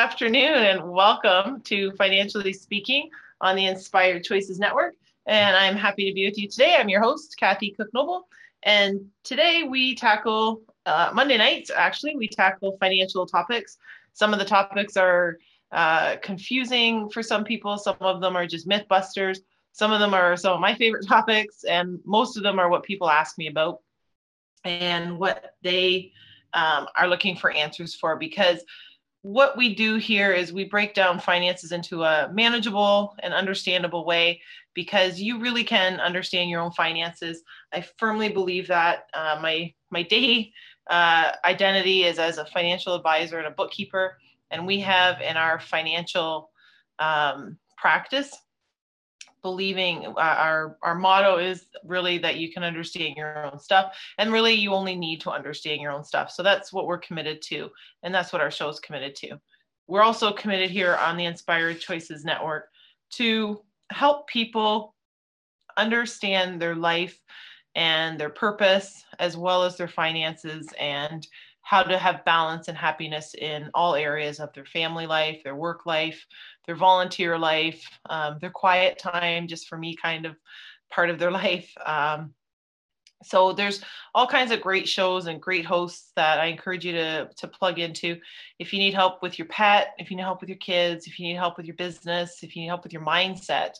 Afternoon and welcome to Financially Speaking on the Inspired Choices Network. And I'm happy to be with you today. I'm your host, Kathy Cook Noble. And today we tackle, uh, Monday nights, actually, we tackle financial topics. Some of the topics are uh, confusing for some people, some of them are just myth busters, some of them are some of my favorite topics, and most of them are what people ask me about and what they um, are looking for answers for because what we do here is we break down finances into a manageable and understandable way because you really can understand your own finances. I firmly believe that. Uh, my my day uh, identity is as a financial advisor and a bookkeeper, and we have in our financial um, practice believing uh, our our motto is really that you can understand your own stuff and really you only need to understand your own stuff. So that's what we're committed to and that's what our show is committed to. We're also committed here on the inspired choices network to help people understand their life and their purpose as well as their finances and how to have balance and happiness in all areas of their family life their work life their volunteer life um, their quiet time just for me kind of part of their life um, so there's all kinds of great shows and great hosts that I encourage you to to plug into. If you need help with your pet, if you need help with your kids, if you need help with your business, if you need help with your mindset,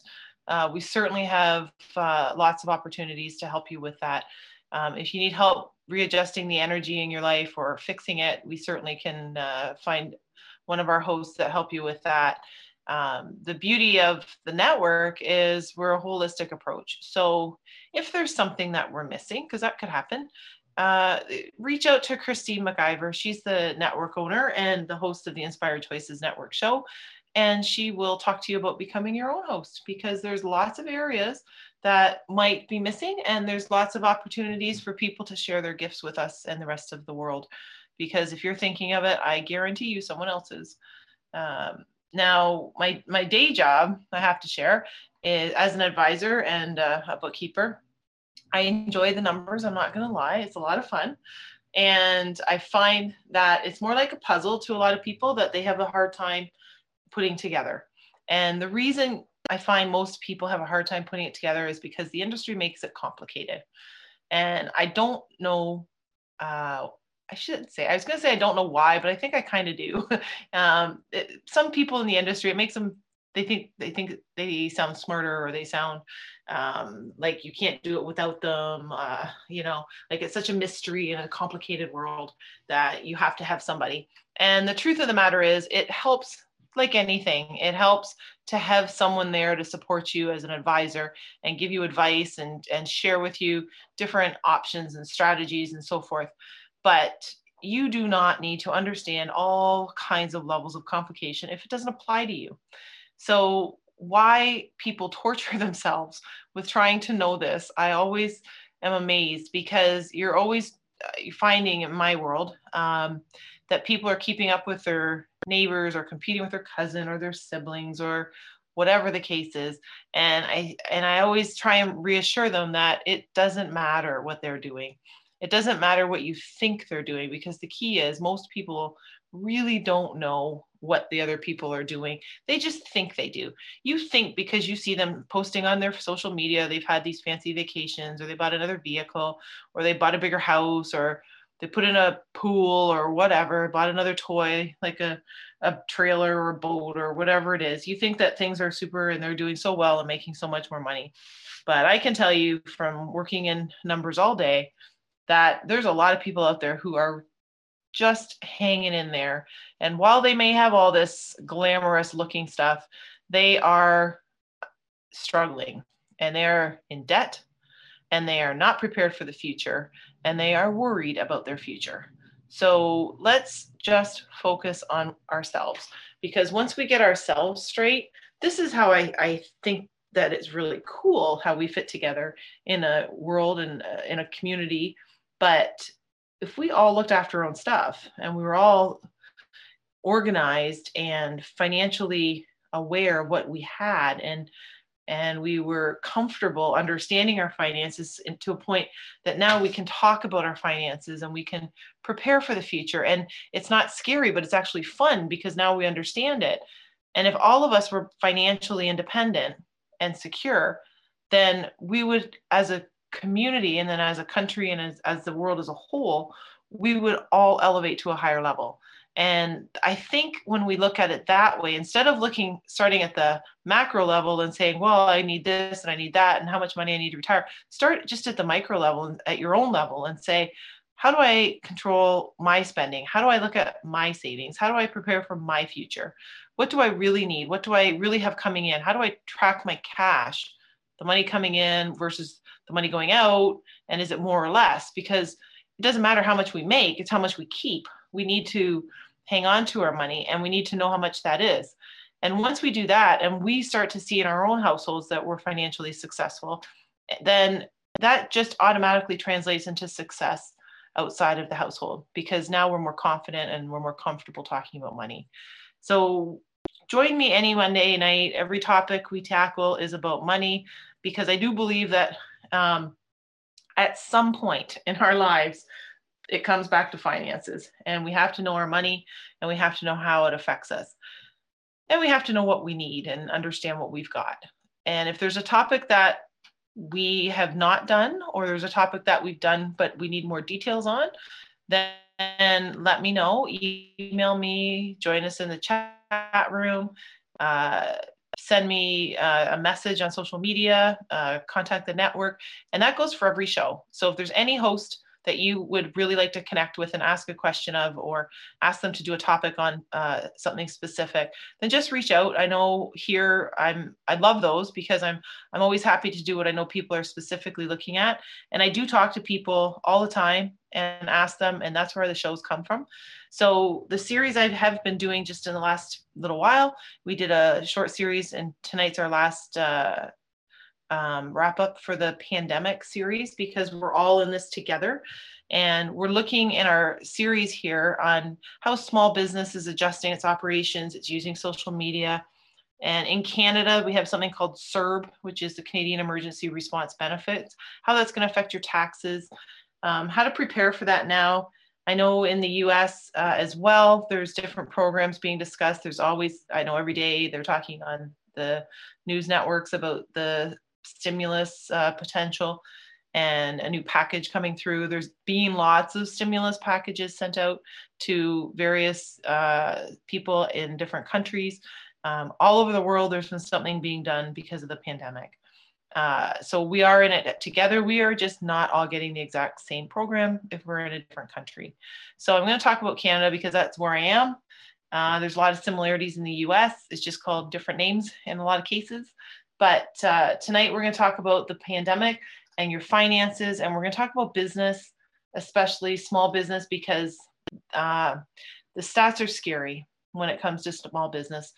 uh, we certainly have uh, lots of opportunities to help you with that. Um, if you need help readjusting the energy in your life or fixing it, we certainly can uh, find one of our hosts that help you with that. Um, the beauty of the network is we're a holistic approach. So if there's something that we're missing, because that could happen, uh, reach out to Christine McIver. She's the network owner and the host of the Inspired Choices Network show. And she will talk to you about becoming your own host because there's lots of areas that might be missing, and there's lots of opportunities for people to share their gifts with us and the rest of the world. Because if you're thinking of it, I guarantee you someone else is. Um, now, my my day job, I have to share, is as an advisor and uh, a bookkeeper. I enjoy the numbers. I'm not going to lie; it's a lot of fun, and I find that it's more like a puzzle to a lot of people that they have a hard time putting together. And the reason I find most people have a hard time putting it together is because the industry makes it complicated, and I don't know. Uh, I shouldn't say. I was going to say I don't know why, but I think I kind of do. um, it, some people in the industry, it makes them they think they think they sound smarter or they sound um, like you can't do it without them. Uh, you know, like it's such a mystery in a complicated world that you have to have somebody. And the truth of the matter is, it helps. Like anything, it helps to have someone there to support you as an advisor and give you advice and and share with you different options and strategies and so forth but you do not need to understand all kinds of levels of complication if it doesn't apply to you. So, why people torture themselves with trying to know this, I always am amazed because you're always uh, finding in my world um, that people are keeping up with their neighbors or competing with their cousin or their siblings or whatever the case is and i and i always try and reassure them that it doesn't matter what they're doing it doesn't matter what you think they're doing because the key is most people really don't know what the other people are doing. They just think they do. You think because you see them posting on their social media, they've had these fancy vacations or they bought another vehicle or they bought a bigger house or they put in a pool or whatever, bought another toy like a, a trailer or a boat or whatever it is. You think that things are super and they're doing so well and making so much more money. But I can tell you from working in numbers all day that there's a lot of people out there who are just hanging in there. And while they may have all this glamorous looking stuff, they are struggling and they're in debt and they are not prepared for the future and they are worried about their future. So let's just focus on ourselves because once we get ourselves straight, this is how I, I think that it's really cool how we fit together in a world and uh, in a community. But if we all looked after our own stuff and we were all organized and financially aware of what we had and and we were comfortable understanding our finances to a point that now we can talk about our finances and we can prepare for the future. And it's not scary but it's actually fun because now we understand it. And if all of us were financially independent and secure then we would as a community and then as a country and as, as the world as a whole we would all elevate to a higher level and I think when we look at it that way, instead of looking, starting at the macro level and saying, well, I need this and I need that and how much money I need to retire, start just at the micro level, at your own level, and say, how do I control my spending? How do I look at my savings? How do I prepare for my future? What do I really need? What do I really have coming in? How do I track my cash, the money coming in versus the money going out? And is it more or less? Because it doesn't matter how much we make, it's how much we keep we need to hang on to our money and we need to know how much that is. And once we do that and we start to see in our own households that we're financially successful, then that just automatically translates into success outside of the household because now we're more confident and we're more comfortable talking about money. So join me any Monday night. Every topic we tackle is about money because I do believe that um, at some point in our lives, it comes back to finances and we have to know our money and we have to know how it affects us. And we have to know what we need and understand what we've got. And if there's a topic that we have not done or there's a topic that we've done but we need more details on then let me know. Email me join us in the chat room uh, send me uh, a message on social media uh, contact the network and that goes for every show. So if there's any host that you would really like to connect with and ask a question of or ask them to do a topic on uh, something specific then just reach out. I know here i'm i love those because i'm i'm always happy to do what i know people are specifically looking at. And i do talk to people all the time and ask them and that's where the shows come from. So the series i have been doing just in the last little while we did a short series and tonight's our last uh, um, wrap up for the pandemic series because we're all in this together. And we're looking in our series here on how small business is adjusting its operations, it's using social media. And in Canada, we have something called CERB, which is the Canadian Emergency Response Benefits, how that's going to affect your taxes, um, how to prepare for that now. I know in the US uh, as well, there's different programs being discussed. There's always, I know every day they're talking on the news networks about the stimulus uh, potential and a new package coming through. There's been lots of stimulus packages sent out to various uh, people in different countries. Um, all over the world, there's been something being done because of the pandemic. Uh, so we are in it together. We are just not all getting the exact same program if we're in a different country. So I'm going to talk about Canada because that's where I am. Uh, there's a lot of similarities in the US. It's just called different names in a lot of cases. But uh, tonight we're going to talk about the pandemic and your finances, and we're going to talk about business, especially small business, because uh, the stats are scary when it comes to small business.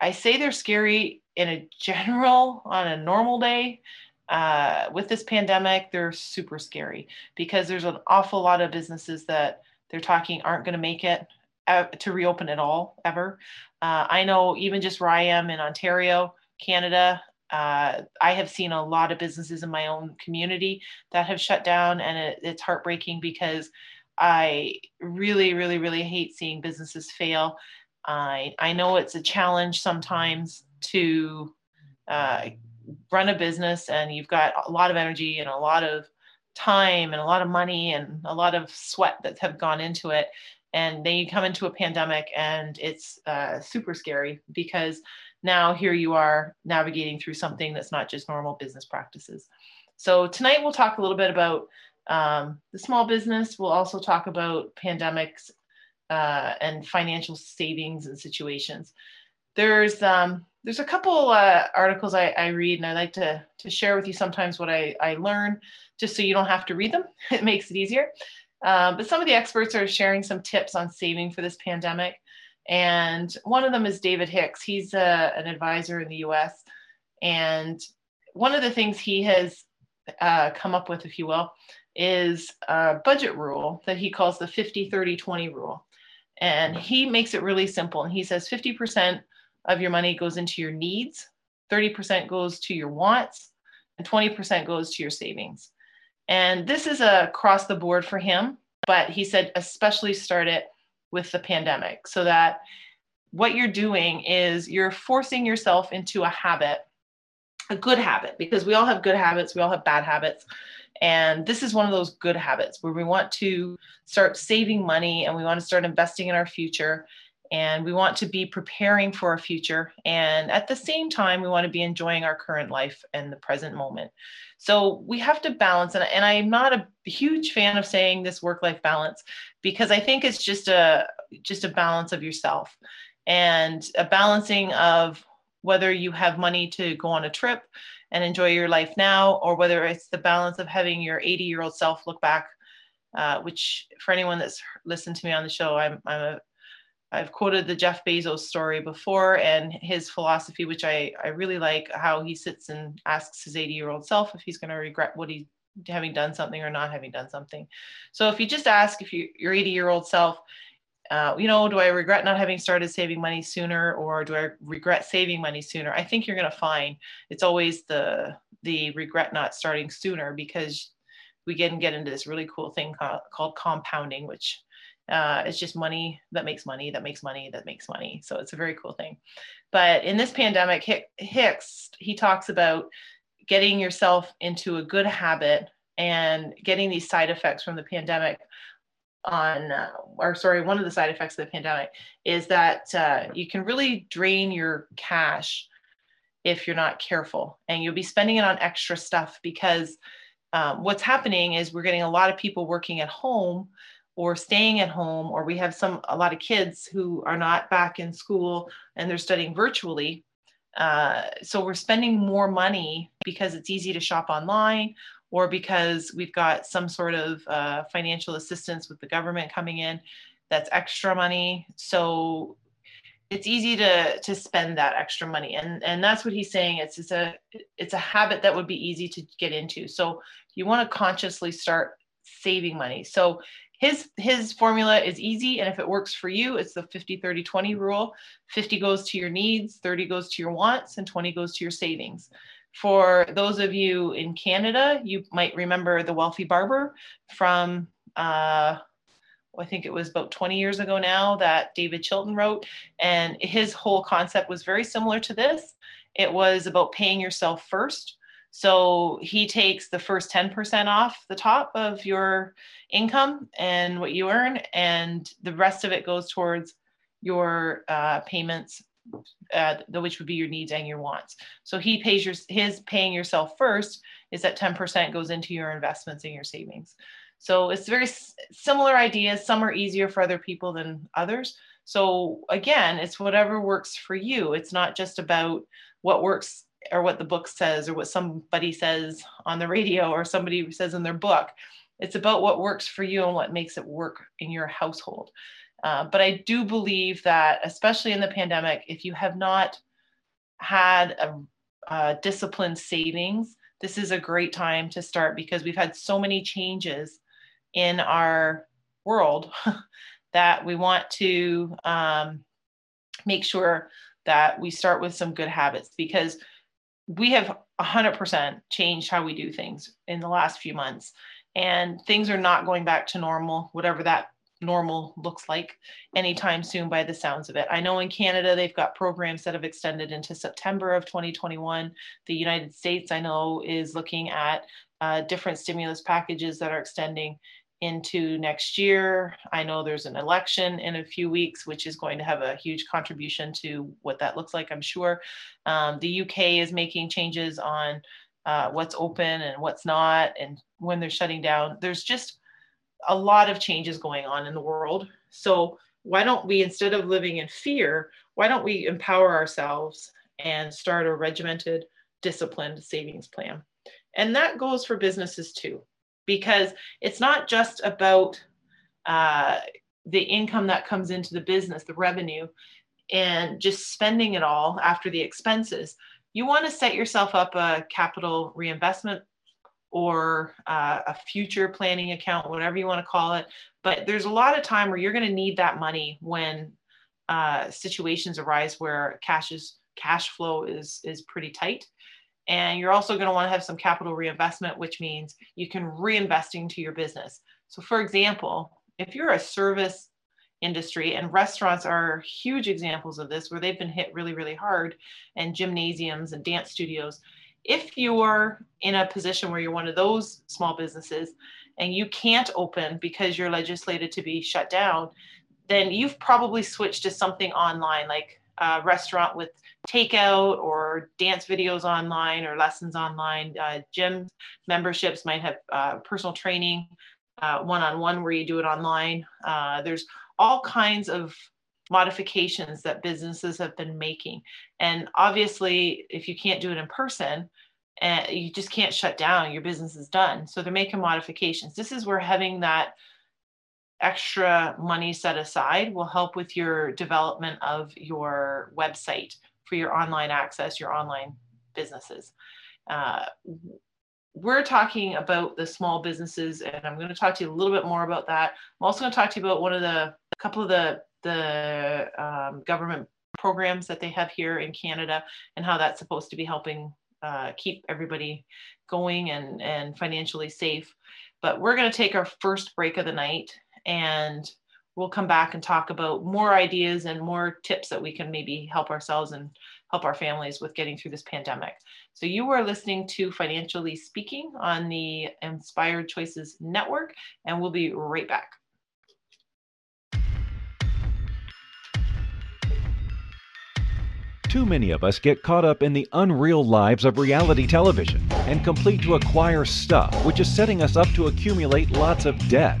I say they're scary in a general, on a normal day. Uh, with this pandemic, they're super scary because there's an awful lot of businesses that they're talking aren't going to make it uh, to reopen at all ever. Uh, I know even just where I am in Ontario, Canada. Uh, I have seen a lot of businesses in my own community that have shut down, and it, it's heartbreaking because I really, really, really hate seeing businesses fail. I I know it's a challenge sometimes to uh, run a business, and you've got a lot of energy and a lot of time and a lot of money and a lot of sweat that have gone into it and then you come into a pandemic and it's uh, super scary because now here you are navigating through something that's not just normal business practices. So tonight we'll talk a little bit about um, the small business. We'll also talk about pandemics uh, and financial savings and situations. There's um, there's a couple uh, articles I, I, read and I like to to share with you sometimes what I, I learn, just so you don't have to read them. it makes it easier. Um, but some of the experts are sharing some tips on saving for this pandemic. And one of them is David Hicks. He's a, uh, an advisor in the US. And one of the things he has uh, come up with, if you will, is a budget rule that he calls the 50 30 20 rule. And he makes it really simple. And he says 50% of your money goes into your needs, 30% goes to your wants, and 20% goes to your savings. And this is across the board for him, but he said, especially start it with the pandemic so that what you're doing is you're forcing yourself into a habit, a good habit, because we all have good habits, we all have bad habits. And this is one of those good habits where we want to start saving money and we want to start investing in our future and we want to be preparing for a future and at the same time we want to be enjoying our current life and the present moment. So we have to balance and, and i'm not a huge fan of saying this work life balance because i think it's just a just a balance of yourself and a balancing of whether you have money to go on a trip and enjoy your life now or whether it's the balance of having your 80 year old self look back uh, which for anyone that's listened to me on the show i'm, I'm a I've quoted the Jeff Bezos story before and his philosophy, which I, I really like how he sits and asks his 80 year old self if he's going to regret what he having done something or not having done something. So if you just ask if you, your 80 year old self, uh, you know, do I regret not having started saving money sooner or do I regret saving money sooner? I think you're going to find it's always the, the regret not starting sooner because we can get into this really cool thing called, called compounding, which uh, it's just money that makes money that makes money that makes money. So it's a very cool thing. But in this pandemic, Hicks, he talks about getting yourself into a good habit and getting these side effects from the pandemic on uh, or sorry one of the side effects of the pandemic is that uh, you can really drain your cash if you're not careful and you'll be spending it on extra stuff because um, what's happening is we're getting a lot of people working at home or staying at home or we have some a lot of kids who are not back in school and they're studying virtually uh, so we're spending more money because it's easy to shop online or because we've got some sort of uh, financial assistance with the government coming in that's extra money. So it's easy to to spend that extra money and and that's what he's saying. It's it's a it's a habit that would be easy to get into. So you want to consciously start saving money. So his his formula is easy and if it works for you it's the 50 30 20 rule 50 goes to your needs 30 goes to your wants and 20 goes to your savings for those of you in canada you might remember the wealthy barber from uh, I think it was about 20 years ago now that David Chilton wrote. And his whole concept was very similar to this. It was about paying yourself first. So he takes the first 10% off the top of your income and what you earn, and the rest of it goes towards your uh, payments, uh, which would be your needs and your wants. So he pays your his paying yourself first is that 10% goes into your investments and your savings. So it's very similar ideas. Some are easier for other people than others. So again, it's whatever works for you. It's not just about what works or what the book says or what somebody says on the radio or somebody says in their book. It's about what works for you and what makes it work in your household. Uh, but I do believe that, especially in the pandemic, if you have not had a, a disciplined savings, this is a great time to start because we've had so many changes in our world that we want to um, make sure that we start with some good habits because we have 100% changed how we do things in the last few months and things are not going back to normal whatever that normal looks like anytime soon by the sounds of it. I know in Canada they've got programs that have extended into September of 2021. The United States I know is looking at uh, different stimulus packages that are extending into next year. I know there's an election in a few weeks, which is going to have a huge contribution to what that looks like, I'm sure. Um, the UK is making changes on uh, what's open and what's not, and when they're shutting down. There's just a lot of changes going on in the world. So, why don't we, instead of living in fear, why don't we empower ourselves and start a regimented, disciplined savings plan? And that goes for businesses too because it's not just about uh, the income that comes into the business, the revenue, and just spending it all after the expenses, you want to set yourself up a capital reinvestment or uh, a future planning account, whatever you want to call it. But there's a lot of time where you're going to need that money when uh, situations arise where cash is cash flow is is pretty tight. And you're also going to want to have some capital reinvestment, which means you can reinvest into your business. So, for example, if you're a service industry and restaurants are huge examples of this where they've been hit really really hard and gymnasiums and dance studios if you're in a position where you're one of those small businesses and you can't open because you're legislated to be shut down then you've probably switched to something online like a restaurant with takeout or dance videos online or lessons online uh, gym memberships might have uh, personal training uh, one-on-one where you do it online. Uh, there's all kinds of modifications that businesses have been making. And obviously, if you can't do it in person, uh, you just can't shut down, your business is done. So they're making modifications. This is where having that extra money set aside will help with your development of your website for your online access, your online businesses. Uh, we're talking about the small businesses, and I'm going to talk to you a little bit more about that. I'm also going to talk to you about one of the a couple of the the um, government programs that they have here in Canada and how that's supposed to be helping uh, keep everybody going and and financially safe. But we're going to take our first break of the night, and we'll come back and talk about more ideas and more tips that we can maybe help ourselves and help our families with getting through this pandemic. So you are listening to Financially Speaking on the Inspired Choices Network, and we'll be right back. Too many of us get caught up in the unreal lives of reality television and complete to acquire stuff, which is setting us up to accumulate lots of debt.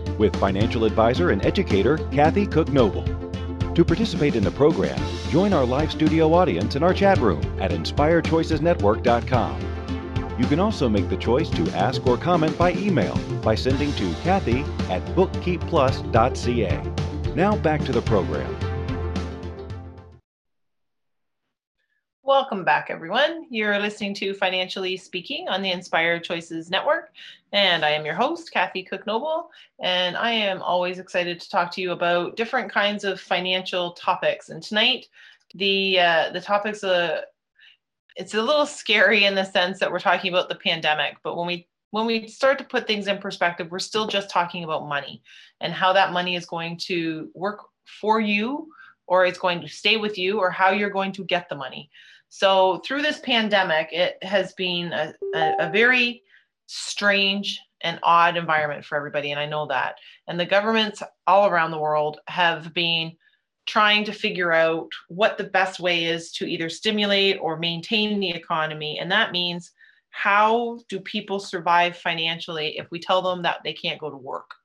with financial advisor and educator Kathy Cook Noble. To participate in the program, join our live studio audience in our chat room at inspiredchoicesnetwork.com. You can also make the choice to ask or comment by email by sending to Kathy at bookkeepplus.ca. Now back to the program. Welcome back, everyone. You're listening to Financially Speaking on the Inspired Choices Network, and I am your host, Kathy Cook Noble, and I am always excited to talk to you about different kinds of financial topics. And tonight, the uh, the topics uh, it's a little scary in the sense that we're talking about the pandemic but when we when we start to put things in perspective we're still just talking about money and how that money is going to work for you or it's going to stay with you or how you're going to get the money so through this pandemic it has been a, a, a very strange and odd environment for everybody and i know that and the governments all around the world have been trying to figure out what the best way is to either stimulate or maintain the economy. And that means how do people survive financially if we tell them that they can't go to work?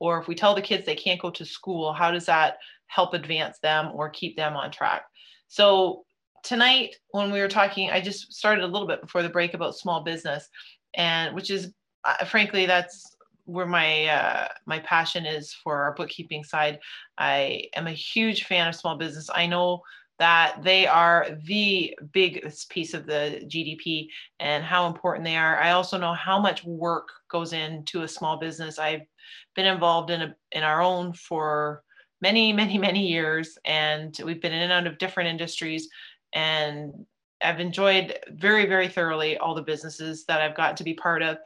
or if we tell the kids they can't go to school, how does that help advance them or keep them on track? So tonight, when we were talking, I just started a little bit before the break about small business, and which is uh, frankly that's where my uh, my passion is for our bookkeeping side. I am a huge fan of small business. I know that they are the biggest piece of the GDP and how important they are. I also know how much work goes into a small business. I've been involved in a, in our own for many, many, many years, and we've been in and out of different industries. And I've enjoyed very, very thoroughly all the businesses that I've got to be part of.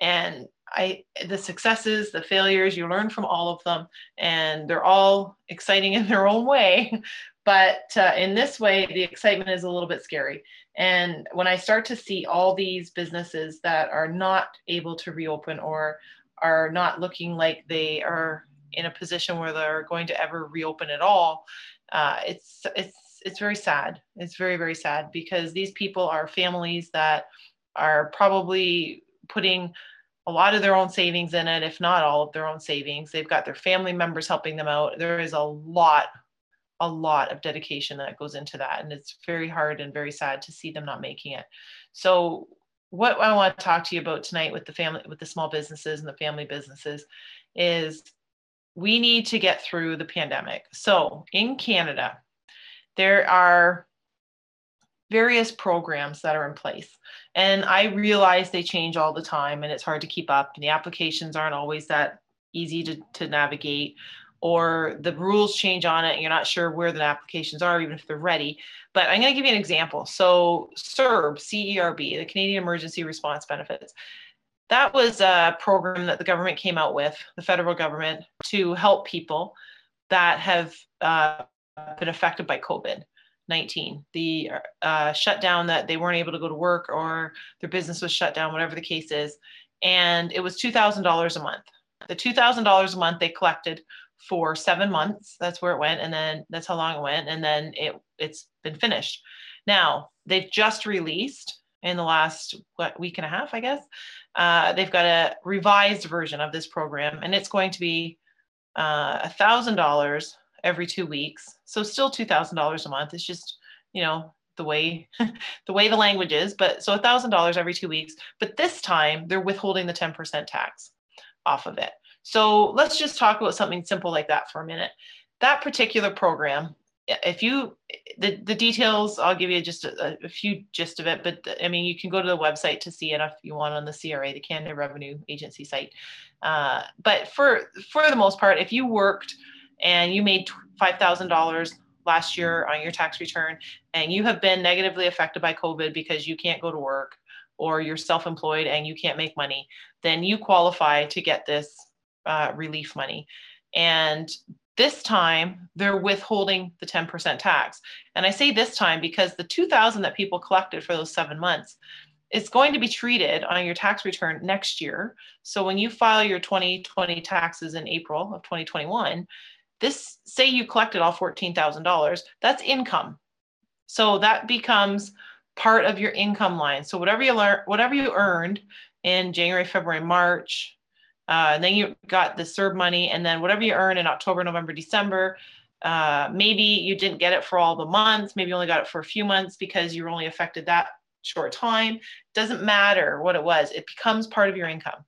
And I, the successes, the failures, you learn from all of them, and they're all exciting in their own way. But uh, in this way, the excitement is a little bit scary. And when I start to see all these businesses that are not able to reopen or are not looking like they are in a position where they're going to ever reopen at all, uh, it's it's it's very sad. It's very very sad because these people are families that are probably putting a lot of their own savings in it, if not all of their own savings. They've got their family members helping them out. There is a lot a lot of dedication that goes into that and it's very hard and very sad to see them not making it so what i want to talk to you about tonight with the family with the small businesses and the family businesses is we need to get through the pandemic so in canada there are various programs that are in place and i realize they change all the time and it's hard to keep up and the applications aren't always that easy to, to navigate or the rules change on it and you're not sure where the applications are, even if they're ready. But I'm going to give you an example. So, CERB, CERB, the Canadian Emergency Response Benefits, that was a program that the government came out with, the federal government, to help people that have uh, been affected by COVID. 19 the uh, shutdown that they weren't able to go to work or their business was shut down whatever the case is and it was $2000 a month the $2000 a month they collected for seven months. That's where it went, and then that's how long it went, and then it it's been finished. Now they've just released in the last what week and a half, I guess. Uh, they've got a revised version of this program, and it's going to be uh, a thousand dollars every two weeks. So still two thousand dollars a month. It's just you know the way the way the language is, but so a thousand dollars every two weeks. But this time they're withholding the ten percent tax off of it. So let's just talk about something simple like that for a minute. That particular program, if you the, the details i'll give you just a, a, few gist of it but i mean you can go to the website to see it if you want on the cra the canada revenue agency site uh, but for for the most part if you worked and you made $5000 last year on your tax return and you have been negatively affected by covid because you can't go to work or you're self-employed and you can't make money then you qualify to get this uh, relief money. And this time they're withholding the 10% tax. And I say this time because the 2000 that people collected for those 7 months is going to be treated on your tax return next year. So when you file your 2020 taxes in April of 2021, this say you collected all $14,000, that's income. So that becomes part of your income line. So whatever you learn whatever you earned in January, February, March, uh, and then you got the CERB money, and then whatever you earn in October, November, December, uh, maybe you didn't get it for all the months, maybe you only got it for a few months because you were only affected that short time. Doesn't matter what it was, it becomes part of your income.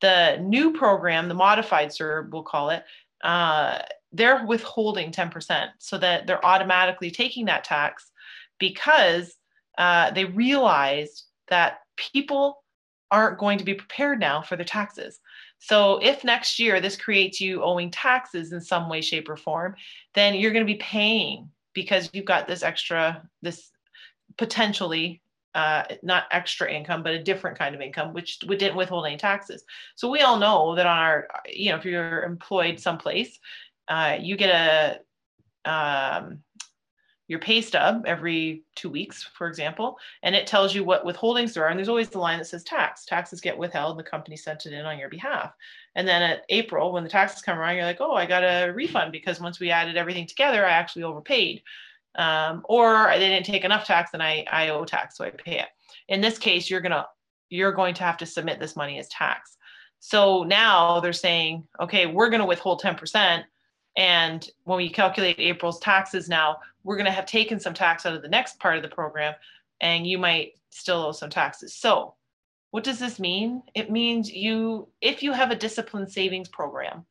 The new program, the modified CERB, we'll call it, uh, they're withholding 10% so that they're automatically taking that tax because uh, they realized that people aren't going to be prepared now for their taxes. So if next year this creates you owing taxes in some way, shape, or form, then you're going to be paying because you've got this extra, this potentially uh, not extra income, but a different kind of income, which we didn't withhold any taxes. So we all know that on our, you know, if you're employed someplace, uh, you get a um, your pay stub every two weeks, for example, and it tells you what withholdings there are. And there's always the line that says tax. Taxes get withheld, and the company sent it in on your behalf. And then at April, when the taxes come around, you're like, oh, I got a refund because once we added everything together, I actually overpaid. Um, or they didn't take enough tax and I, I owe tax, so I pay it. In this case, you're gonna you're going to have to submit this money as tax. So now they're saying, okay, we're to withhold 10%. And when we calculate April's taxes now, we're to have taken some tax out of the next part of the program, and you might still owe some taxes. So, what does this mean? It means you, if you have a disciplined savings program,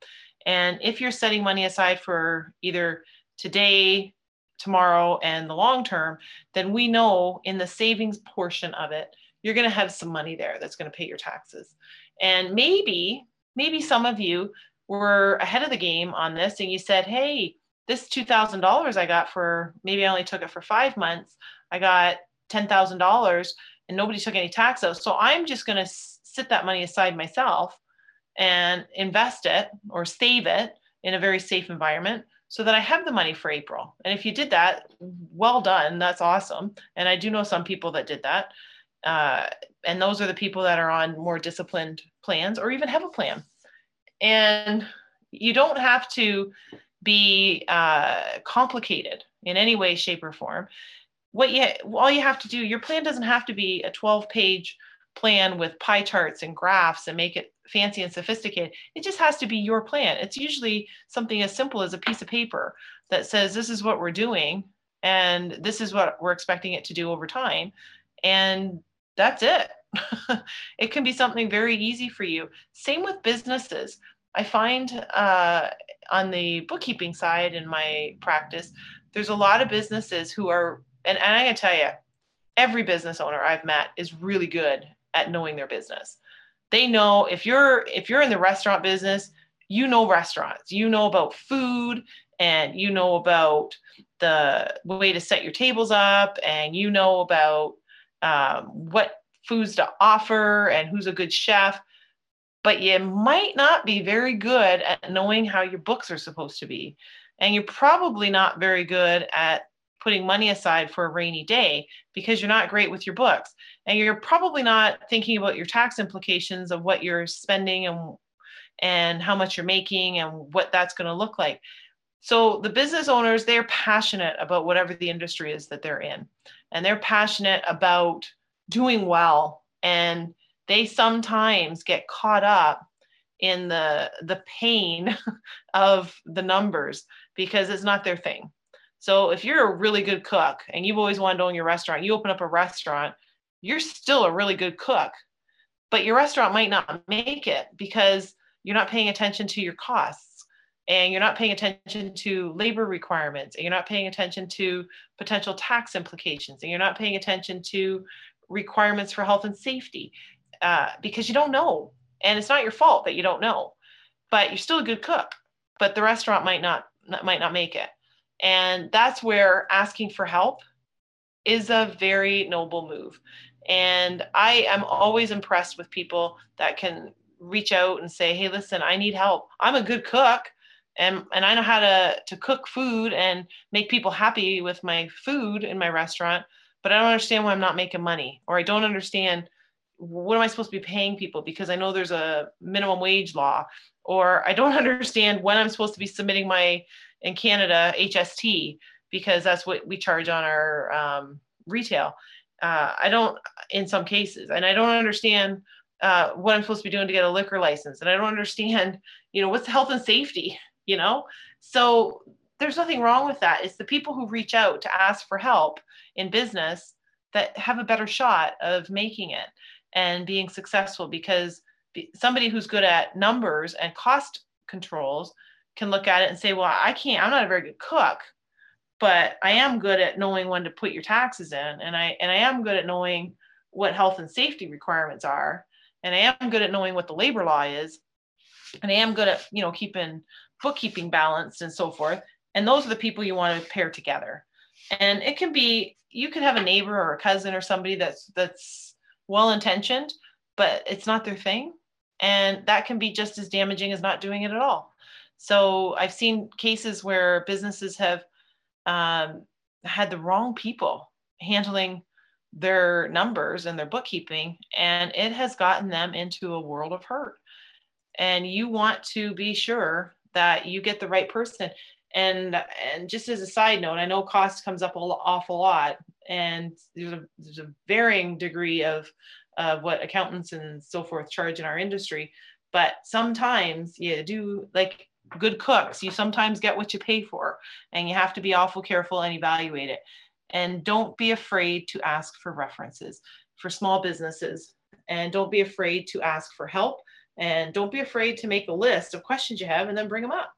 and if you're setting money aside for either today, tomorrow, and the long term, then we know in the savings portion of it, you're going to have some money there that's going to pay your taxes. And maybe, maybe some of you were ahead of the game on this and you said, hey, this $2,000 I got for maybe I only took it for five months, I got $10,000 and nobody took any tax out. So I'm just going to sit that money aside myself and invest it or save it in a very safe environment so that I have the money for April. And if you did that, well done. That's awesome. And I do know some people that did that. Uh, and those are the people that are on more disciplined plans or even have a plan. And you don't have to be uh, complicated in any way, shape, or form. What you all you have to do, your plan doesn't have to be a 12 page plan with pie charts and graphs and make it fancy and sophisticated. It just has to be your plan. It's usually something as simple as a piece of paper that says this is what we're doing and this is what we're expecting it to do over time. And that's it. it can be something very easy for you. Same with businesses. I find uh, on the bookkeeping side in my practice, there's a lot of businesses who are, and, and I can tell you, every business owner I've met is really good at knowing their business. They know if you're if you're in the restaurant business, you know restaurants, you know about food, and you know about the way to set your tables up, and you know about um, what foods to offer and who's a good chef, but you might not be very good at knowing how your books are supposed to be. And you're probably not very good at putting money aside for a rainy day because you're not great with your books. And you're probably not thinking about your tax implications of what you're spending and and how much you're making and what that's going to look like. So the business owners, they're passionate about whatever the industry is that they're in. And they're passionate about doing well and they sometimes get caught up in the the pain of the numbers because it's not their thing so if you're a really good cook and you've always wanted to own your restaurant you open up a restaurant you're still a really good cook but your restaurant might not make it because you're not paying attention to your costs and you're not paying attention to labor requirements and you're not paying attention to potential tax implications and you're not paying attention to requirements for health and safety uh, because you don't know. And it's not your fault that you don't know, but you're still a good cook, but the restaurant might not, might not make it. And that's where asking for help is a very noble move. And I am always impressed with people that can reach out and say, Hey, listen, I need help. I'm a good cook and, and I know how to, to cook food and make people happy with my food in my restaurant but I don't understand why I'm not making money, or I don't understand what am I supposed to be paying people because I know there's a minimum wage law, or I don't understand when I'm supposed to be submitting my in Canada HST because that's what we charge on our um, retail. Uh, I don't, in some cases, and I don't understand uh, what I'm supposed to be doing to get a liquor license, and I don't understand, you know, what's health and safety, you know. So there's nothing wrong with that. It's the people who reach out to ask for help in business that have a better shot of making it and being successful because somebody who's good at numbers and cost controls can look at it and say, well, I can't, I'm not a very good cook, but I am good at knowing when to put your taxes in. And I, and I am good at knowing what health and safety requirements are. And I am good at knowing what the labor law is. And I am good at, you know, keeping bookkeeping balanced and so forth. And those are the people you want to pair together. And it can be you could have a neighbor or a cousin or somebody that's that's well intentioned, but it's not their thing. And that can be just as damaging as not doing it at all. So I've seen cases where businesses have um, had the wrong people handling their numbers and their bookkeeping, and it has gotten them into a world of hurt. And you want to be sure that you get the right person and and just as a side note i know cost comes up an awful lot and there's a, there's a varying degree of of what accountants and so forth charge in our industry but sometimes you do like good cooks. You sometimes get what you pay for and you have to be awful careful and evaluate it. And don't be afraid to ask for references for small businesses. And don't be afraid to ask for help. And don't be afraid to make a list of questions you have and then bring them up.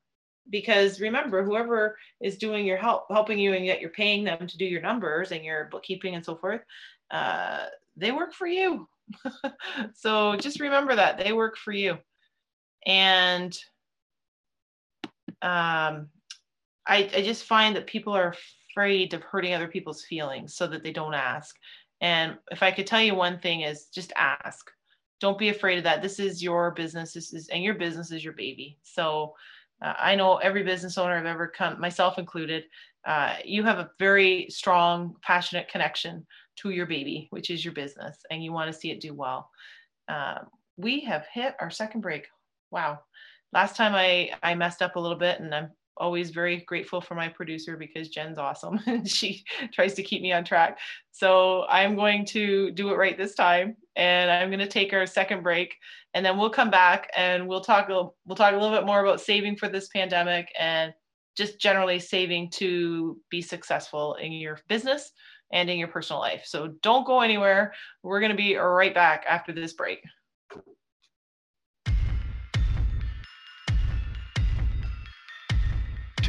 Because remember whoever is doing your help helping you and yet you're paying them to do your numbers and your bookkeeping and so forth uh, they work for you. So just remember that they work for you. And um, I, I just find that people are afraid of hurting other people's feelings so that they don't ask and if i could tell you one thing is just ask don't be afraid of that this is your business this is and your business is your baby so uh, I know every business owner I've ever come, myself included, uh, you have a very strong, passionate connection to your baby, which is your business, and you want to see it do well. Uh, we have hit our second break. Wow. Last time I, I messed up a little bit, and I'm always very grateful for my producer because Jen's awesome and she tries to keep me on track. So I'm going to do it right this time and I'm going to take our second break and then we'll come back and we'll talk we'll talk a little bit more about saving for this pandemic and just generally saving to be successful in your business and in your personal life. So don't go anywhere. We're going to be right back after this break.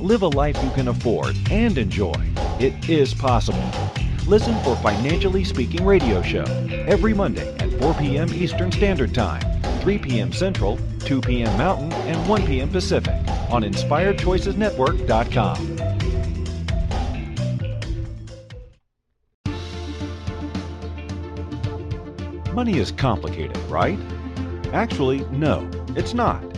Live a life you can afford and enjoy. It is possible. Listen for Financially Speaking Radio Show every Monday at 4 p.m. Eastern Standard Time, 3 p.m. Central, 2 p.m. Mountain, and 1 p.m. Pacific on InspiredChoicesNetwork.com. Money is complicated, right? Actually, no, it's not.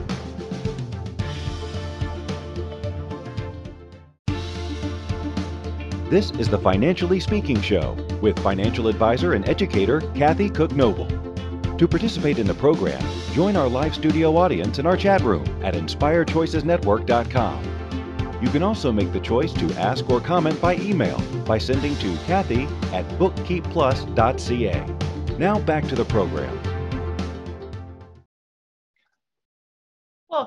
This is the Financially Speaking Show with financial advisor and educator Kathy Cook Noble. To participate in the program, join our live studio audience in our chat room at inspiredchoicesnetwork.com. You can also make the choice to ask or comment by email by sending to Kathy at bookkeepplus.ca. Now back to the program.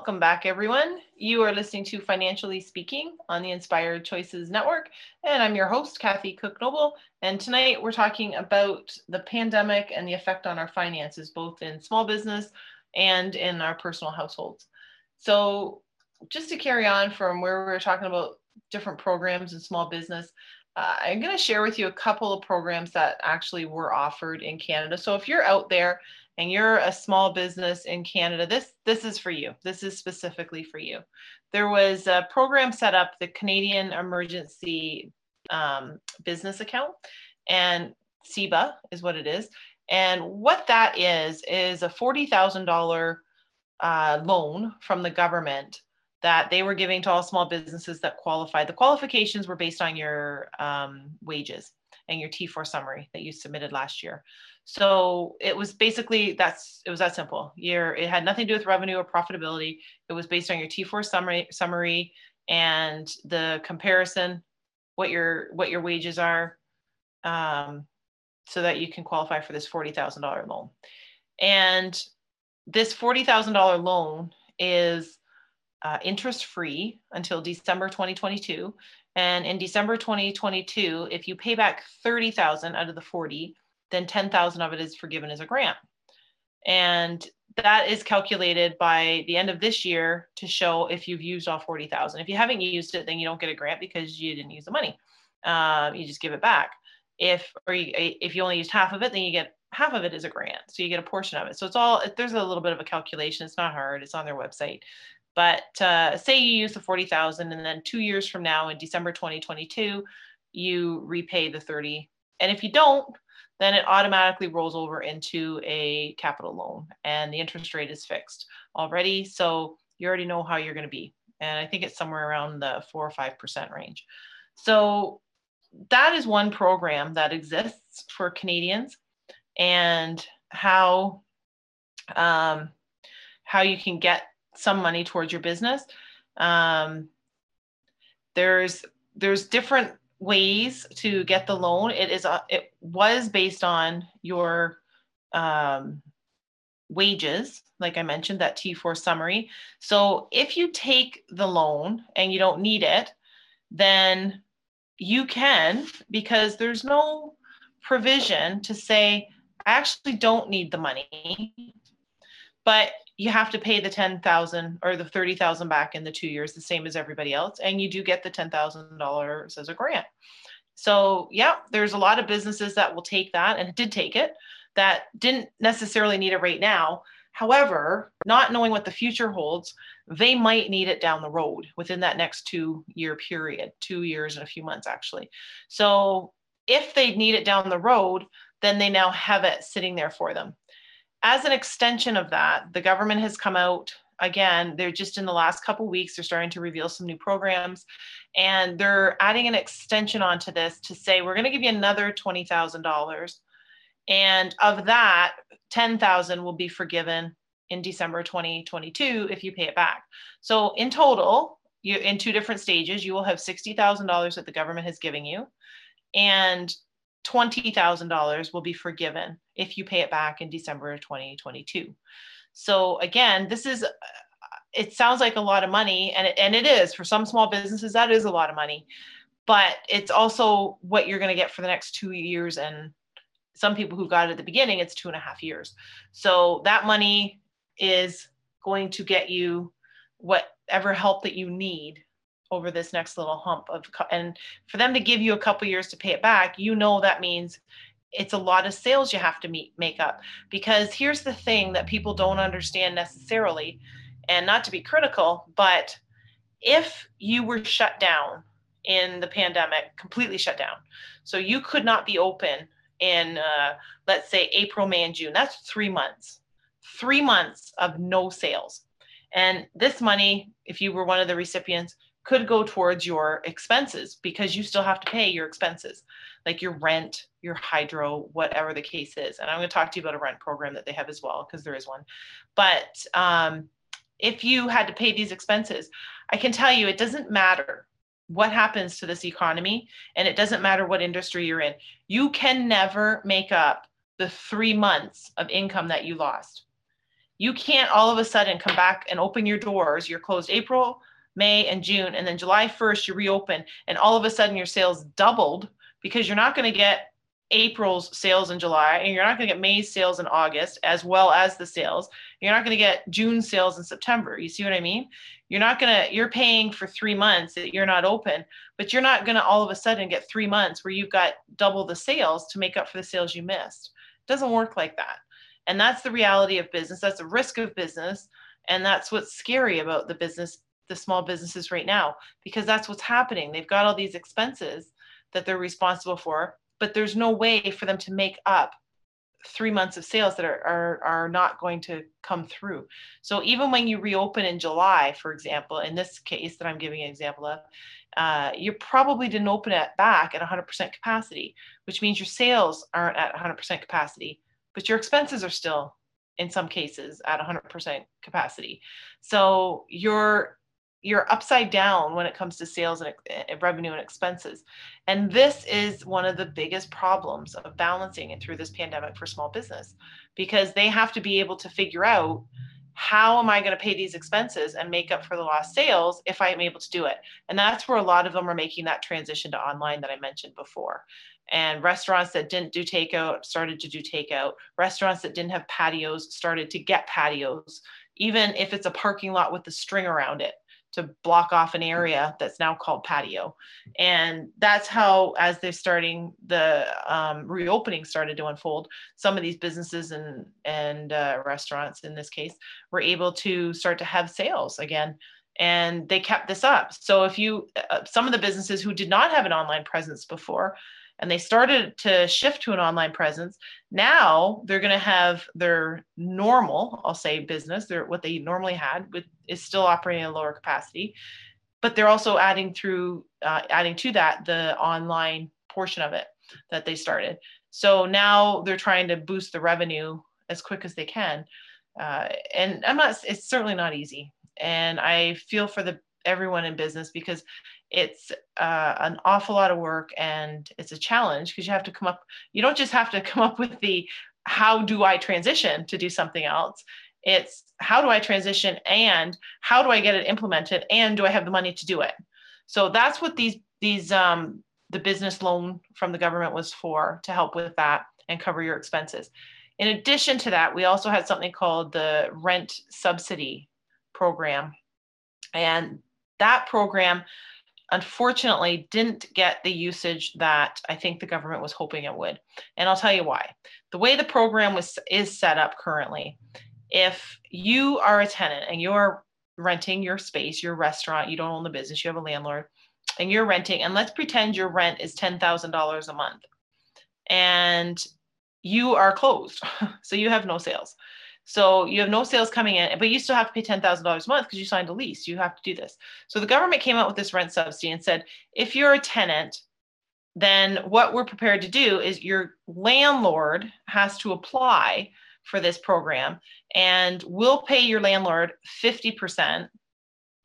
Welcome back, everyone. You are listening to Financially Speaking on the Inspired Choices Network, and I'm your host, Kathy Cook Noble. And tonight we're talking about the pandemic and the effect on our finances, both in small business and in our personal households. So, just to carry on from where we were talking about different programs in small business, uh, I'm going to share with you a couple of programs that actually were offered in Canada. So, if you're out there and you're a small business in Canada, this this is for you. This is specifically for you. There was a program set up, the Canadian Emergency um, Business Account, and CEBA is what it is. And what that is is a forty thousand dollar uh, loan from the government that they were giving to all small businesses that qualified. The qualifications were based on your um, wages and your T4 summary that you submitted last year. So it was basically that's it was that simple. Your it had nothing to do with revenue or profitability. It was based on your T4 summary summary and the comparison, what your what your wages are, um, so that you can qualify for this forty thousand dollar loan. And this forty thousand dollar loan is uh, interest free until December 2022. And in December 2022, if you pay back 30,000 out of the 40, then 10,000 of it is forgiven as a grant. And that is calculated by the end of this year to show if you've used all 40,000. If you haven't used it, then you don't get a grant because you didn't use the money. um, you just give it back. If or you, if you only used half of it, then you get half of it is a grant, so you get a portion of it. So it's all there's a little bit of a calculation. It's not hard. It's on their website. But uh, say you use the forty thousand, and then two years from now, in December 2022, you repay the 30. And if you don't, then it automatically rolls over into a capital loan, and the interest rate is fixed already. So you already know how you're going to be. And I think it's somewhere around the four or five percent range. So that is one program that exists for Canadians and how um, how you can get some money towards your business. Um, there's there's different ways to get the loan. It is a, it was based on your um, wages, like I mentioned, that T4 summary. So if you take the loan and you don't need it, then you can because there's no provision to say I actually don't need the money, but you have to pay the 10,000 or the 30,000 back in the 2 years the same as everybody else and you do get the $10,000 as a grant. So, yeah, there's a lot of businesses that will take that and did take it that didn't necessarily need it right now. However, not knowing what the future holds, they might need it down the road within that next two year period, two years and a few months actually. So if they need it down the road, then they now have it sitting there for them. As an extension of that, the government has come out again. They're just in the last couple weeks they're starting to reveal some new programs. And they're adding an extension onto this to say we're going to give you another $20000 and of that 10000 will be forgiven in december 2022 if you pay it back. So in total you in two different stages you will have $60000 that the government has given you. And $20,000 will be forgiven if you pay it back in December of 2022. So again, this is uh, it sounds like a lot of money and it, and it is for some small businesses that is a lot of money. But it's also what you're going to get for the next 2 years and some people who got it at the beginning it's two and a half years. So that money is going to get you whatever help that you need over this next little hump of and for them to give you a couple years to pay it back you know that means it's a lot of sales you have to meet, make up. Because here's the thing that people don't understand necessarily and not to be critical but if you were shut down in the pandemic completely shut down so you could not be open in uh, let's say april may and june that's three months. Three months of no sales. And this money if you were one of the recipients could go towards your expenses because you still have to pay your expenses, like your rent, your hydro, whatever the case is. And I'm going to talk to you about a rent program that they have as well, because there is one. But um, if you had to pay these expenses, I can tell you it doesn't matter what happens to this economy, and it doesn't matter what industry you're in. You can never make up the three months of income that you lost. You can't all of a sudden come back and open your doors. You're closed April, May, and June. And then July 1st, you reopen, and all of a sudden your sales doubled because you're not going to get April's sales in July, and you're not going to get May's sales in August, as well as the sales. You're not going to get June sales in September. You see what I mean? You're not going to, you're paying for three months that you're not open, but you're not going to all of a sudden get three months where you've got double the sales to make up for the sales you missed. It doesn't work like that. And that's the reality of business. That's the risk of business. And that's what's scary about the business the small businesses right now because that's what's happening. They've got all these expenses that they're responsible for, but there's no way for them to make up three months of sales that are, are, are not going to come through. So even when you reopen in July, for example, in this case that I'm giving an example of, uh, you probably didn't open it back at 100% capacity, which means your sales aren't at 100% capacity, but your expenses are still in some cases at 100% capacity. So you're you're upside down when it comes to sales and uh, revenue and expenses. And this is one of the biggest problems of balancing it through this pandemic for small business because they have to be able to figure out how am I going to pay these expenses and make up for the lost sales if I am able to do it? And that's where a lot of them are making that transition to online that I mentioned before. And restaurants that didn't do takeout started to do takeout. Restaurants that didn't have patios started to get patios, even if it's a parking lot with the string around it to block off an area that's now called patio. And that's how, as they're starting, the um, reopening started to unfold. Some of these businesses and, and uh, restaurants, in this case, were able to start to have sales again. And they kept this up. So, if you, uh, some of the businesses who did not have an online presence before, and they started to shift to an online presence. Now they're going to have their normal, I'll say, business, their what they normally had, with is still operating at a lower capacity, but they're also adding through uh, adding to that the online portion of it that they started. So now they're trying to boost the revenue as quick as they can, uh, and I'm not. It's certainly not easy, and I feel for the everyone in business because it's uh, an awful lot of work and it's a challenge because you have to come up you don't just have to come up with the how do i transition to do something else? It's how do i transition and how do i get it implemented and do i have the money to do it? So that's what these these um, the business loan from the government was for to help with that and cover your expenses. In addition to that we also had something called the rent subsidy program. And that program unfortunately didn't get the usage that I think the government was hoping it would. And I'll tell you why. The way the program was is set up currently, if you are a tenant and you're renting your space, your restaurant, you don't own the business, you have a landlord, and you're renting, and let's pretend your rent is $10,000 a month and you are closed. so you have no sales. So you have no sales coming in, but you still have to pay $10,000 a month because you signed a lease. You have to do this. So the government came out with this rent subsidy and said, if you're a tenant, then what we're prepared to do is your landlord has to apply for this program and we'll pay your landlord 50%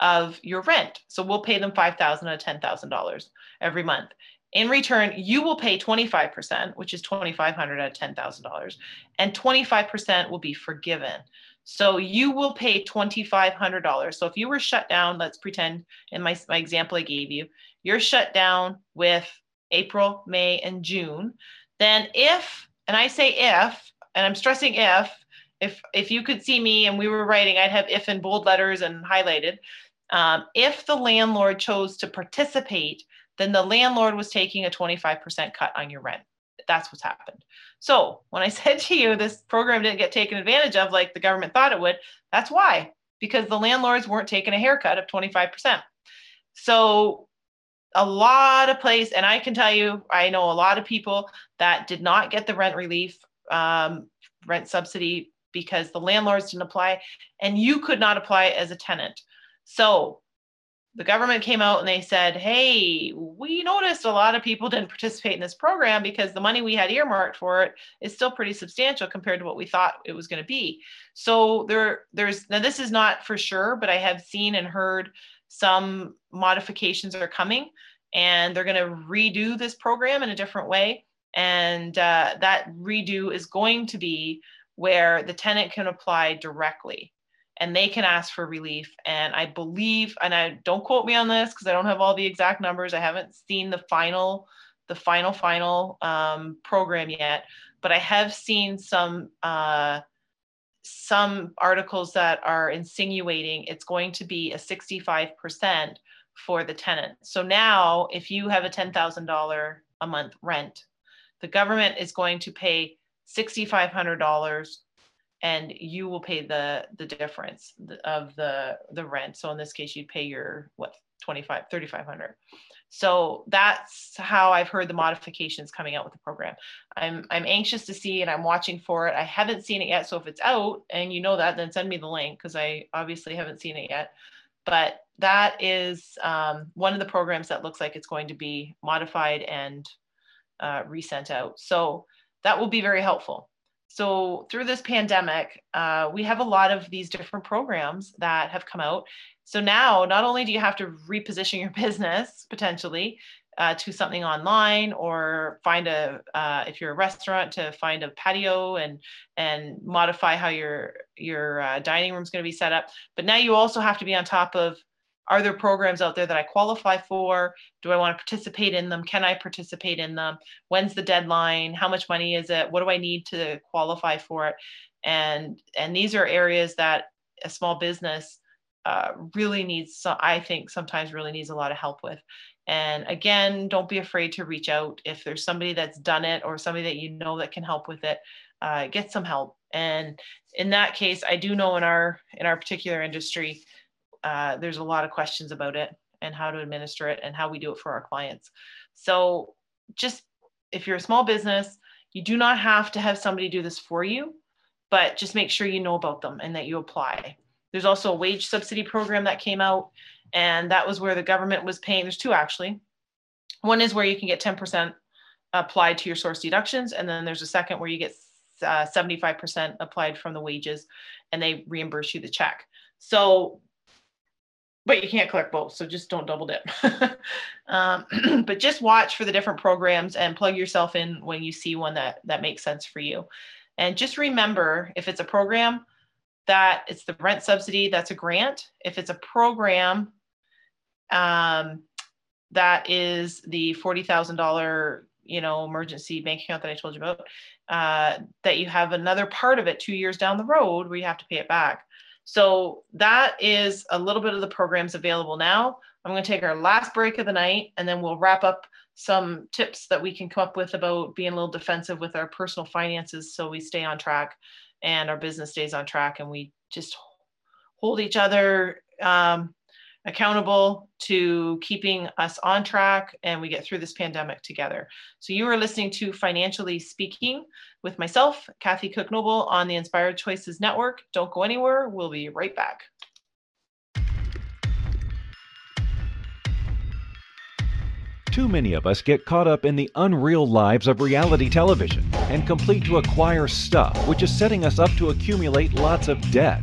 of your rent. So we'll pay them $5,000 or $10,000 every month. In return, you will pay 25%, which is 2500 out of $10,000, and 25% will be forgiven. So you will pay $2,500. So if you were shut down, let's pretend in my, my example I gave you, you're shut down with April, May, and June. Then if, and I say if, and I'm stressing if, if if you could see me and we were writing, I'd have if in bold letters and highlighted. Um, if the landlord chose to participate then the landlord was taking a 25% cut on your rent. That's what's happened. So when I said to you this program didn't get taken advantage of like the government thought it would, that's why, because the landlords weren't taking a haircut of 25%. So a lot of place, and I can tell you, I know a lot of people that did not get the rent relief, um, rent subsidy because the landlords didn't apply, and you could not apply as a tenant. So the government came out and they said, hey, we noticed a lot of people didn't participate in this program because the money we had earmarked for it is still pretty substantial compared to what we thought it was going to be. So there, there's now this is not for sure, but I have seen and heard some modifications are coming and they're going to redo this program in a different way. And uh, that redo is going to be where the tenant can apply directly and they can ask for relief. And I believe, and I don't quote me on this because I don't have all the exact numbers. I haven't seen the final, the final, final um, program yet, but I have seen some uh, some articles that are insinuating it's going to be a 65% for the tenant. So now, if you have a $10,000 a month rent, the government is going to pay $6,500 and you will pay the the difference of the the rent. So in this case you'd pay your what 25 3500 so that's how i've heard the modifications coming out with the program. I'm i'm anxious to see and i'm watching for it. I haven't seen it yet. So if it's out and you know that then send me the link because i obviously haven't seen it yet. But that is um, one of the programs that looks like it's going to be modified and uh, resent out. So that will be very helpful so through this pandemic, uh, we have a lot of these different programs that have come out. So now, not only do you have to reposition your business potentially uh, to something online, or find a uh, if you're a restaurant to find a patio and and modify how your your uh, dining room is going to be set up, but now you also have to be on top of are there programs out there that I qualify for? Do I want to participate in them? Can I participate in them? When's the deadline? How much money is it? What do I need to qualify for it? And and these are areas that a small business uh, really needs, I think sometimes really needs a lot of help with. And again, don't be afraid to reach out if there's somebody that's done it or somebody that you know that can help with it. Uh, get some help. And in that case, I do know in our in our particular industry, uh, there's a lot of questions about it and how to administer it and how we do it for our clients. So just if you're a small business, you do not have to have somebody do this for you, but just make sure you know about them and that you apply. There's also a wage subsidy program that came out, and that was where the government was paying. There's two actually. One is where you can get 10% applied to your source deductions, and then there's a second where you get uh, 75% applied from the wages and they reimburse you the check. So but you can't collect both so just don't double dip. Um, but just watch for the different programs and plug yourself in when you see one that that makes sense for you. And just remember if it's a program that it's the rent subsidy that's a grant. If it's a program um, that is the $40000 you know emergency bank account that i told you about uh, that you have another part of it two years down the road where you have to pay it back so that is a little bit of the programs available now. I'm going to take our last break of the night and then we'll wrap up some tips that we can come up with about being a little defensive with our personal finances so we stay on track and our business stays on track and we just hold each other um, accountable to keeping us on track and we get through this pandemic together. So, you are listening to Financially Speaking with myself, Kathy Cook Noble, on the Inspired Choices Network. Don't go anywhere. We'll be right back. Too many of us get caught up in the unreal lives of reality television and complete to acquire stuff, which is setting us up to accumulate lots of debt.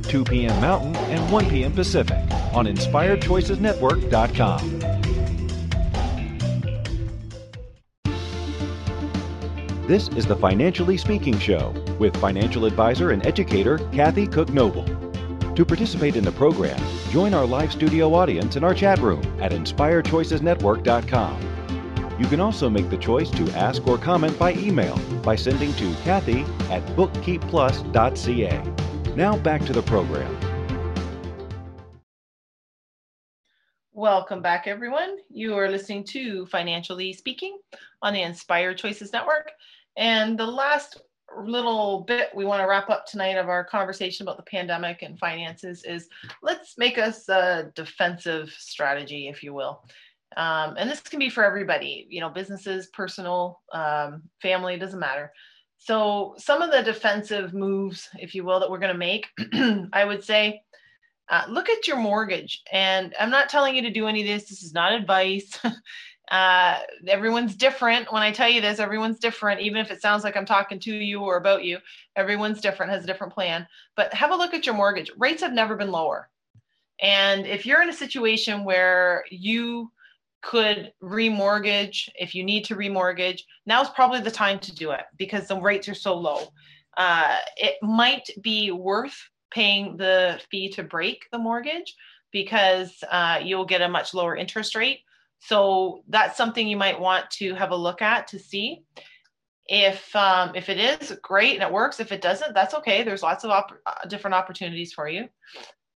2 p.m. Mountain, and 1 p.m. Pacific on InspiredChoicesNetwork.com. This is the Financially Speaking Show with financial advisor and educator Kathy Cook Noble. To participate in the program, join our live studio audience in our chat room at InspiredChoicesNetwork.com. You can also make the choice to ask or comment by email by sending to Kathy at bookkeepplus.ca. Now back to the program. Welcome back, everyone. You are listening to Financially Speaking on the Inspired Choices Network. And the last little bit we want to wrap up tonight of our conversation about the pandemic and finances is let's make us a defensive strategy, if you will. Um, and this can be for everybody, you know, businesses, personal, um, family, doesn't matter. So, some of the defensive moves, if you will, that we're going to make, I would say, uh, look at your mortgage. And I'm not telling you to do any of this. This is not advice. uh, everyone's different. When I tell you this, everyone's different. Even if it sounds like I'm talking to you or about you, everyone's different, has a different plan. But have a look at your mortgage. Rates have never been lower. And if you're in a situation where you could remortgage if you need to remortgage now's probably the time to do it because the rates are so low. Uh, it might be worth paying the fee to break the mortgage because uh, you'll get a much lower interest rate. So that's something you might want to have a look at to see. If um, if it is great and it works. If it doesn't that's okay. There's lots of op- different opportunities for you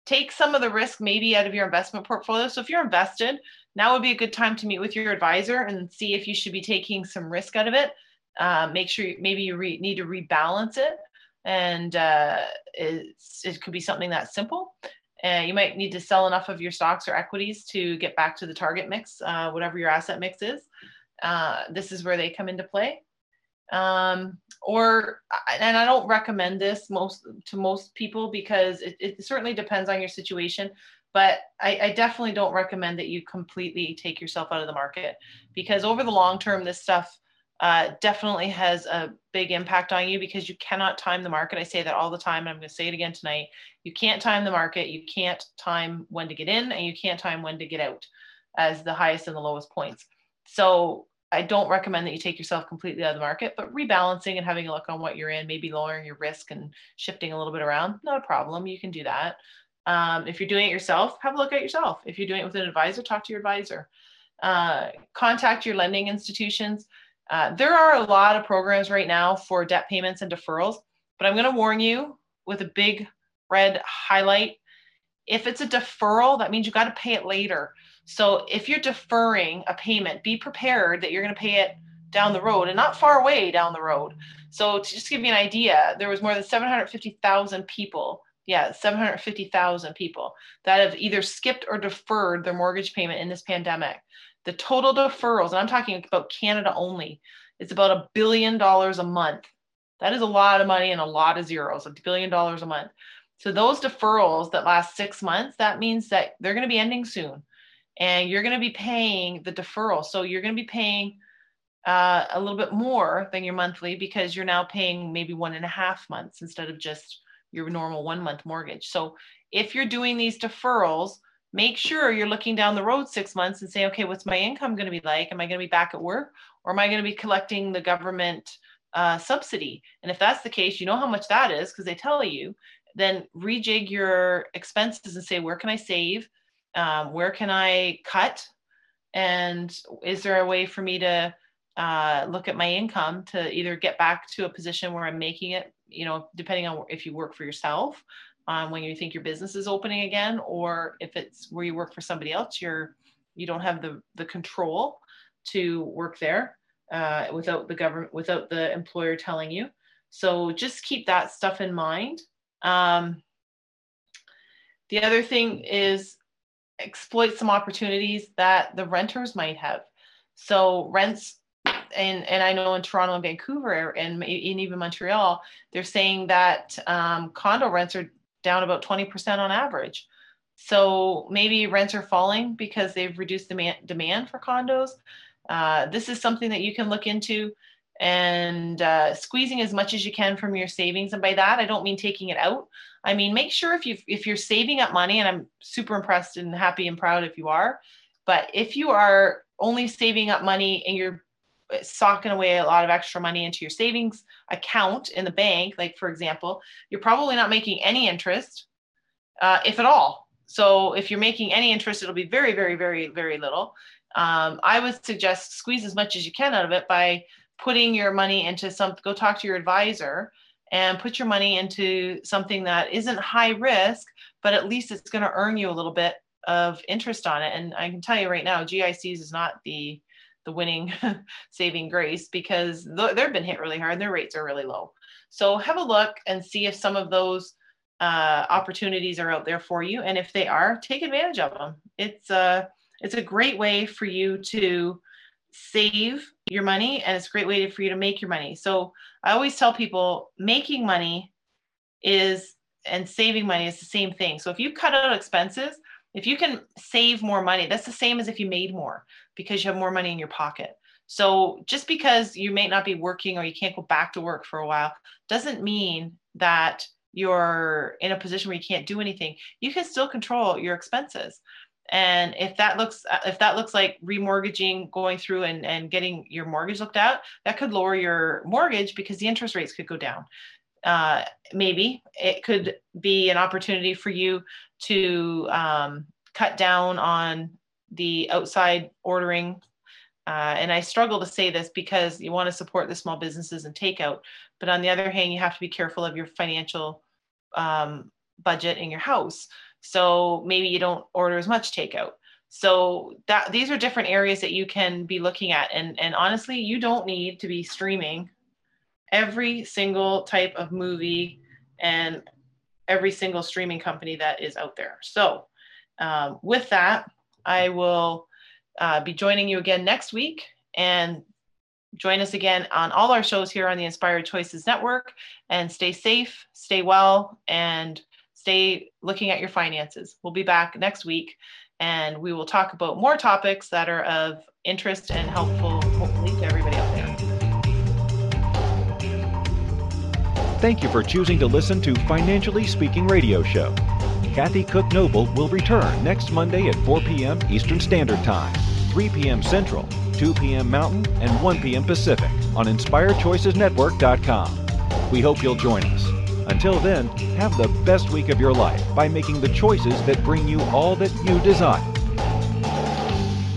take some of the risk maybe out of your investment portfolio so if you're invested now would be a good time to meet with your advisor and see if you should be taking some risk out of it. Uh, make sure you, maybe you re- need to rebalance it, and uh, it could be something that simple. Uh, you might need to sell enough of your stocks or equities to get back to the target mix, uh, whatever your asset mix is. Uh, this is where they come into play. Um, or, and I don't recommend this most to most people because it, it certainly depends on your situation but I, I, definitely don't recommend that you completely take yourself out of the market because over the long term this stuff uh, definitely has a big impact on you because you cannot time the market. I say that all the time, and I'm going to say it again tonight. You can't time the market. You can't time when to get in, and you can't time when to get out as the highest and the lowest points. So I don't recommend that you take yourself completely out of the market, but rebalancing and having a look on what you're in, maybe lowering your risk and shifting a little bit around, not a problem. You can do that. Um, if you're doing it yourself, have a look at yourself. If you're doing it with an advisor, talk to your advisor. Uh, contact your lending institutions. Uh, there are a lot of programs right now for debt payments and deferrals, but I'm going to warn you with a big red highlight. If it's a deferral, that means you got to pay it later. So if you're deferring a payment, be prepared that you're going to pay it down the road and not far away down the road. So to just give you an idea, there was more than 750,000 people, yeah, 750,000 people that have either skipped or deferred their mortgage payment in this pandemic. The total deferrals, and I'm talking about Canada only, it's about a billion dollars a month. That is a lot of money and a lot of zeros, a billion dollars a month. So those deferrals that last six months, that means that they're going to be ending soon and you're going to be paying the deferral. So you're going to be paying uh, a little bit more than your monthly because you're now paying maybe one and a half months instead of just your normal one month mortgage. So if you're doing these deferrals, make sure you're looking down the road six months and say, okay, what's my income going to be like? Am I going to be back at work or am I going to be collecting the government uh, subsidy? And if that's the case, you know how much that is because they tell you. Then rejig your expenses and say, where can I save? Um, where can I cut? And is there a way for me to uh, look at my income to either get back to a position where I'm making it, you know, depending on if you work for yourself, um, when you think your business is opening again, or if it's where you work for somebody else, you're you don't have the the control to work there uh, without the government, without the employer telling you. So just keep that stuff in mind. Um, the other thing is exploit some opportunities that the renters might have. So rents and and I know in Toronto and Vancouver and, even Montreal, they're saying that um, condo rents are down about 20% on average. So maybe rents are falling because they've reduced demand demand for condos. Uh, this is something that you can look into and uh, squeezing as much as you can from your savings. And by that, I don't mean taking it out. I mean, make sure if you if you're saving up money, and I'm super impressed and happy and proud if you are, but if you are only saving up money and you're socking away a lot of extra money into your savings account in the bank, like for example, you're probably not making any interest, uh, if at all. So if you're making any interest, it'll be very, very, very, very little. Um, I would suggest squeeze as much as you can out of it by putting your money into some. Go talk to your advisor and put your money into something that isn't high risk, but at least it's going to earn you a little bit of interest on it. And I can tell you right now, GICs is not the the winning saving grace because they've been hit really hard. Their rates are really low. So have a look and see if some of those uh, opportunities are out there for you, and if they are, take advantage of them. It's a uh, it's a great way for you to save your money and it's a great way for you to make your money. So I always tell people making money is and saving money is the same thing. So if you cut out expenses, if you can save more money, that's the same as if you made more because you have more money in your pocket. So just because you may not be working or you can't go back to work for a while doesn't mean that you're in a position where you can't do anything. You can still control your expenses and if that looks if that looks like remortgaging going through and, and getting your mortgage looked at that could lower your mortgage because the interest rates could go down. Uh, maybe it could be an opportunity for you to um, cut down on the outside ordering. Uh, and i struggle to say this because you want to support the small businesses and takeout but on the other hand you have to be careful of your financial um, budget in your house so maybe you don't order as much takeout. So that these are different areas that you can be looking at. And, and honestly, you don't need to be streaming every single type of movie and every single streaming company that is out there. So um, with that, I will uh, be joining you again next week and join us again on all our shows here on the Inspired Choices Network and stay safe, stay well, and stay looking at your finances. We'll be back next week and we will talk about more topics that are of interest and helpful, hopefully, to everybody out there. Thank you for choosing to listen to Financially Speaking Radio Show. Kathy Cook Noble will return next Monday at 4 p.m. Eastern Standard Time, 3 p.m. Central, 2 p.m. Mountain, and 1 p.m. Pacific on InspiredChoicesNetwork.com. We hope you'll join us. Until then, have the best week of your life by making the choices that bring you all that you desire.